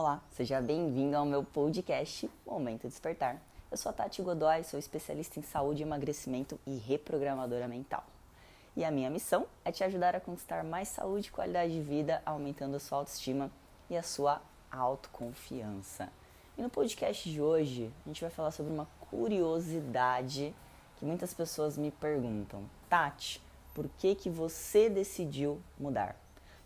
Olá, seja bem-vindo ao meu podcast Momento Despertar. Eu sou a Tati Godoy, sou especialista em saúde, emagrecimento e reprogramadora mental. E a minha missão é te ajudar a conquistar mais saúde e qualidade de vida, aumentando a sua autoestima e a sua autoconfiança. E no podcast de hoje, a gente vai falar sobre uma curiosidade que muitas pessoas me perguntam. Tati, por que, que você decidiu mudar?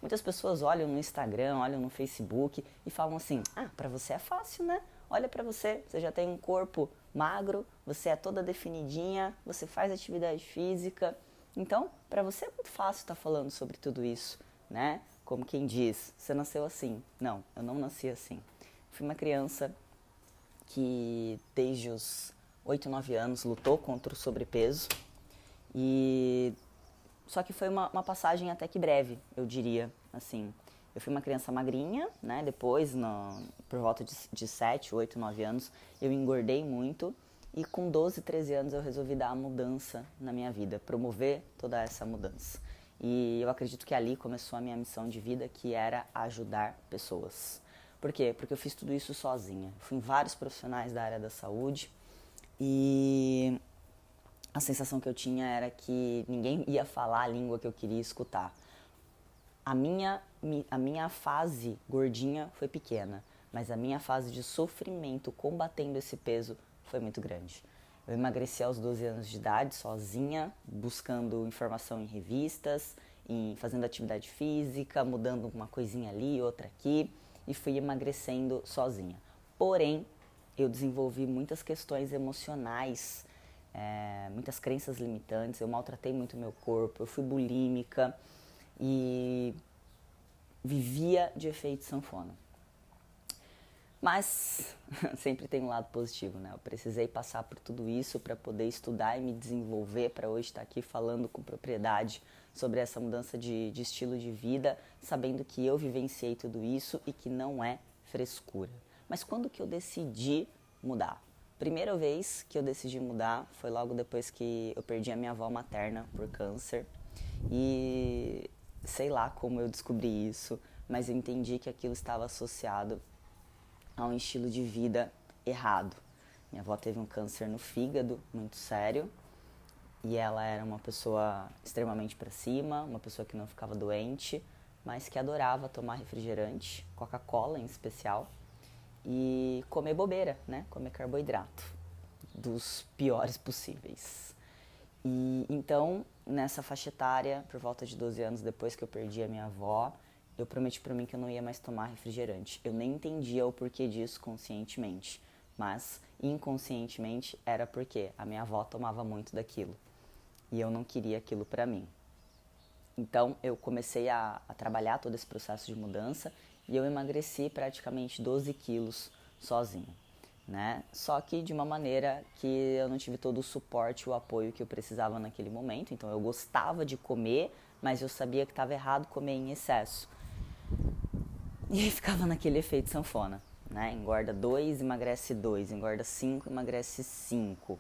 Muitas pessoas olham no Instagram, olham no Facebook e falam assim: "Ah, para você é fácil, né? Olha para você, você já tem um corpo magro, você é toda definidinha, você faz atividade física. Então, para você é muito fácil estar tá falando sobre tudo isso, né? Como quem diz, você nasceu assim. Não, eu não nasci assim. Fui uma criança que desde os 8, 9 anos lutou contra o sobrepeso e só que foi uma, uma passagem até que breve, eu diria, assim. Eu fui uma criança magrinha, né? Depois, no, por volta de, de 7, 8, 9 anos, eu engordei muito. E com 12, 13 anos eu resolvi dar a mudança na minha vida, promover toda essa mudança. E eu acredito que ali começou a minha missão de vida, que era ajudar pessoas. Por quê? Porque eu fiz tudo isso sozinha. Fui em vários profissionais da área da saúde e a sensação que eu tinha era que ninguém ia falar a língua que eu queria escutar. A minha, a minha fase gordinha foi pequena, mas a minha fase de sofrimento combatendo esse peso foi muito grande. Eu emagreci aos 12 anos de idade, sozinha, buscando informação em revistas, em fazendo atividade física, mudando uma coisinha ali, outra aqui, e fui emagrecendo sozinha. Porém, eu desenvolvi muitas questões emocionais é, muitas crenças limitantes, eu maltratei muito meu corpo, eu fui bulímica e vivia de efeito sanfona. Mas sempre tem um lado positivo, né? Eu precisei passar por tudo isso para poder estudar e me desenvolver, para hoje estar aqui falando com propriedade sobre essa mudança de, de estilo de vida, sabendo que eu vivenciei tudo isso e que não é frescura. Mas quando que eu decidi mudar? Primeira vez que eu decidi mudar foi logo depois que eu perdi a minha avó materna por câncer. E sei lá como eu descobri isso, mas eu entendi que aquilo estava associado a um estilo de vida errado. Minha avó teve um câncer no fígado muito sério e ela era uma pessoa extremamente para cima, uma pessoa que não ficava doente, mas que adorava tomar refrigerante, Coca-Cola em especial e comer bobeira, né? Comer carboidrato dos piores possíveis. E então, nessa faixa etária, por volta de 12 anos depois que eu perdi a minha avó, eu prometi para mim que eu não ia mais tomar refrigerante. Eu nem entendia o porquê disso conscientemente, mas inconscientemente era porque a minha avó tomava muito daquilo e eu não queria aquilo para mim. Então eu comecei a, a, trabalhar todo esse processo de mudança e eu emagreci praticamente 12 quilos sozinho, né? Só que de uma maneira que eu não tive todo o suporte, o apoio que eu precisava naquele momento. Então eu gostava de comer, mas eu sabia que estava errado comer em excesso. E ficava naquele efeito sanfona, né? Engorda 2, emagrece 2, engorda 5, emagrece 5.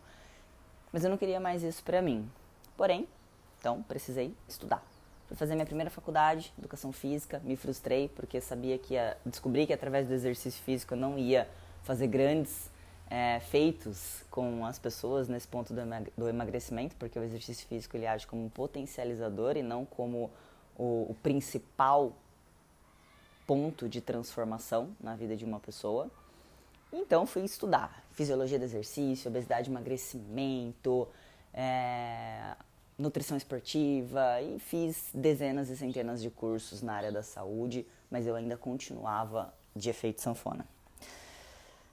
Mas eu não queria mais isso para mim. Porém, então precisei estudar Fui fazer minha primeira faculdade, educação física, me frustrei porque sabia que ia, descobri que através do exercício físico eu não ia fazer grandes é, feitos com as pessoas nesse ponto do emagrecimento, porque o exercício físico ele age como um potencializador e não como o, o principal ponto de transformação na vida de uma pessoa. Então fui estudar fisiologia do exercício, obesidade, emagrecimento, é, nutrição esportiva e fiz dezenas e centenas de cursos na área da saúde, mas eu ainda continuava de efeito sanfona.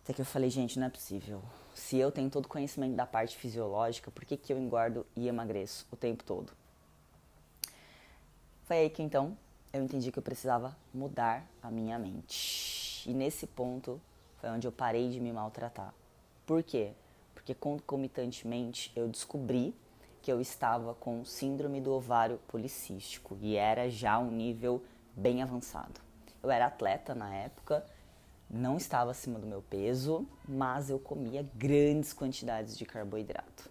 Até que eu falei, gente, não é possível. Se eu tenho todo o conhecimento da parte fisiológica, por que, que eu engordo e emagreço o tempo todo? Foi aí que então eu entendi que eu precisava mudar a minha mente. E nesse ponto foi onde eu parei de me maltratar. Por quê? Porque concomitantemente eu descobri que eu estava com síndrome do ovário policístico e era já um nível bem avançado. Eu era atleta na época, não estava acima do meu peso, mas eu comia grandes quantidades de carboidrato.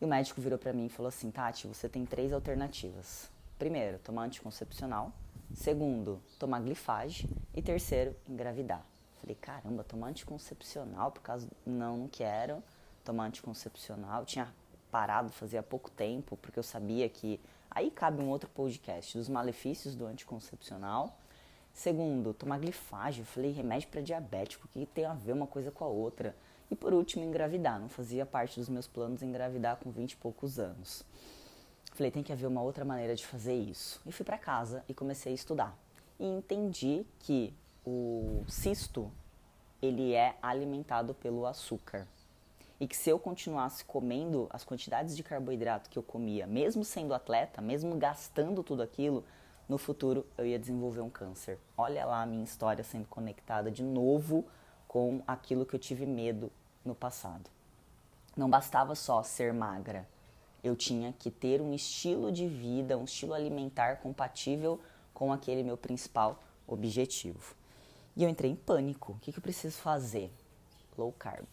E o médico virou para mim e falou assim: Tati, você tem três alternativas. Primeiro, tomar anticoncepcional, Segundo, tomar glifage. E terceiro, engravidar. Falei, caramba, tomar anticoncepcional por causa. Não, não quero tomar anticoncepcional. Tinha parado fazia pouco tempo, porque eu sabia que. Aí cabe um outro podcast dos malefícios do anticoncepcional. Segundo, tomar glifage. Eu falei, remédio para diabético, que tem a ver uma coisa com a outra? E por último, engravidar. Não fazia parte dos meus planos engravidar com 20 e poucos anos. Falei, tem que haver uma outra maneira de fazer isso. E fui para casa e comecei a estudar. E entendi que o cisto ele é alimentado pelo açúcar. E que se eu continuasse comendo as quantidades de carboidrato que eu comia, mesmo sendo atleta, mesmo gastando tudo aquilo, no futuro eu ia desenvolver um câncer. Olha lá a minha história sendo conectada de novo com aquilo que eu tive medo no passado. Não bastava só ser magra, eu tinha que ter um estilo de vida, um estilo alimentar compatível com aquele meu principal objetivo. E eu entrei em pânico. O que, que eu preciso fazer? Low carb.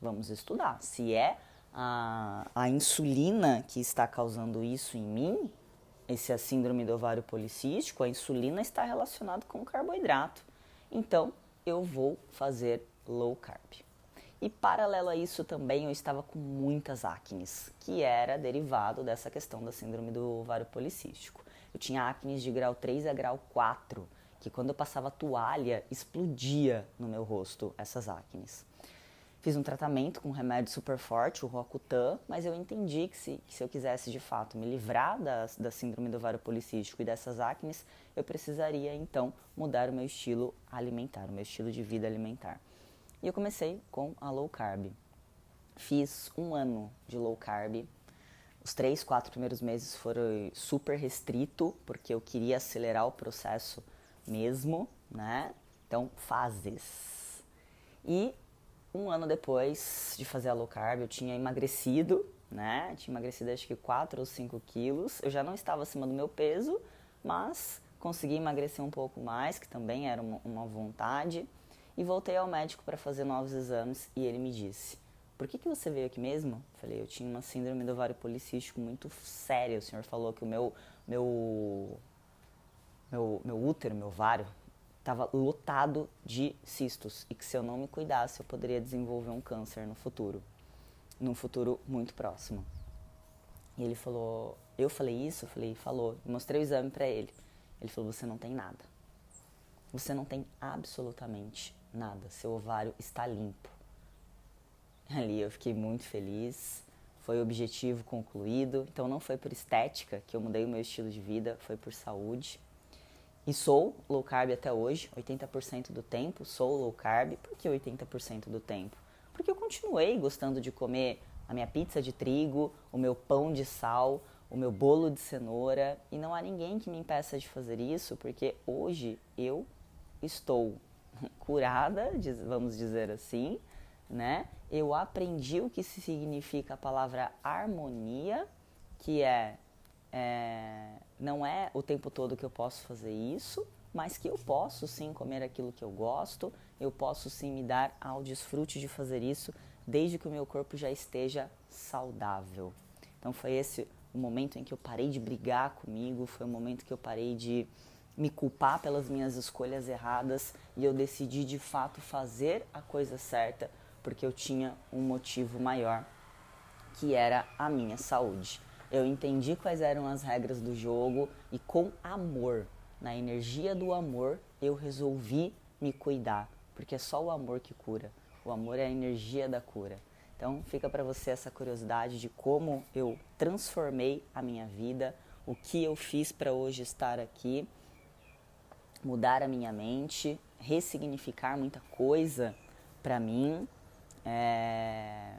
Vamos estudar. Se é a, a insulina que está causando isso em mim, esse é a síndrome do ovário policístico, a insulina está relacionada com o carboidrato. Então, eu vou fazer low carb. E paralelo a isso também eu estava com muitas acnes, que era derivado dessa questão da síndrome do ovário policístico. Eu tinha acnes de grau 3 a grau 4 que quando eu passava toalha, explodia no meu rosto essas acnes. Fiz um tratamento com um remédio super forte, o Roacutan, mas eu entendi que se, que se eu quisesse de fato me livrar da, da síndrome do ovário policístico e dessas acnes, eu precisaria então mudar o meu estilo alimentar, o meu estilo de vida alimentar. E eu comecei com a low carb. Fiz um ano de low carb. Os três, quatro primeiros meses foram super restrito, porque eu queria acelerar o processo mesmo, né? Então, fases. E um ano depois de fazer a low carb, eu tinha emagrecido, né? Tinha emagrecido acho que 4 ou 5 quilos. Eu já não estava acima do meu peso, mas consegui emagrecer um pouco mais, que também era uma, uma vontade. E voltei ao médico para fazer novos exames e ele me disse: Por que, que você veio aqui mesmo? Falei: Eu tinha uma síndrome do ovário policístico muito séria. O senhor falou que o meu, meu meu, meu útero, meu ovário, estava lotado de cistos e que se eu não me cuidasse eu poderia desenvolver um câncer no futuro, num futuro muito próximo. E ele falou, eu falei isso, eu falei, falou, mostrei o exame para ele. Ele falou, você não tem nada. Você não tem absolutamente nada. Seu ovário está limpo. Ali eu fiquei muito feliz. Foi o objetivo concluído. Então não foi por estética que eu mudei o meu estilo de vida, foi por saúde. E sou low carb até hoje, 80% do tempo sou low carb. Por que 80% do tempo? Porque eu continuei gostando de comer a minha pizza de trigo, o meu pão de sal, o meu bolo de cenoura e não há ninguém que me impeça de fazer isso, porque hoje eu estou curada, vamos dizer assim, né? Eu aprendi o que significa a palavra harmonia, que é é, não é o tempo todo que eu posso fazer isso, mas que eu posso sim comer aquilo que eu gosto, eu posso sim me dar ao desfrute de fazer isso, desde que o meu corpo já esteja saudável. Então foi esse o momento em que eu parei de brigar comigo, foi o momento que eu parei de me culpar pelas minhas escolhas erradas e eu decidi de fato fazer a coisa certa porque eu tinha um motivo maior, que era a minha saúde. Eu entendi quais eram as regras do jogo e com amor, na energia do amor, eu resolvi me cuidar, porque é só o amor que cura. O amor é a energia da cura. Então fica para você essa curiosidade de como eu transformei a minha vida, o que eu fiz para hoje estar aqui, mudar a minha mente, ressignificar muita coisa para mim. É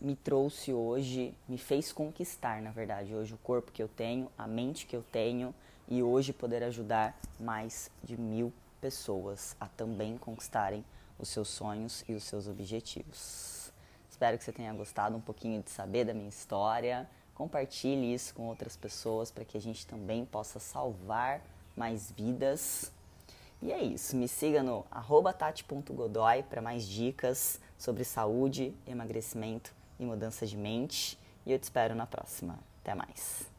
me trouxe hoje, me fez conquistar, na verdade, hoje o corpo que eu tenho, a mente que eu tenho e hoje poder ajudar mais de mil pessoas a também conquistarem os seus sonhos e os seus objetivos. Espero que você tenha gostado um pouquinho de saber da minha história. Compartilhe isso com outras pessoas para que a gente também possa salvar mais vidas. E é isso. Me siga no tati.godoy para mais dicas sobre saúde, emagrecimento e mudança de mente. E eu te espero na próxima. Até mais.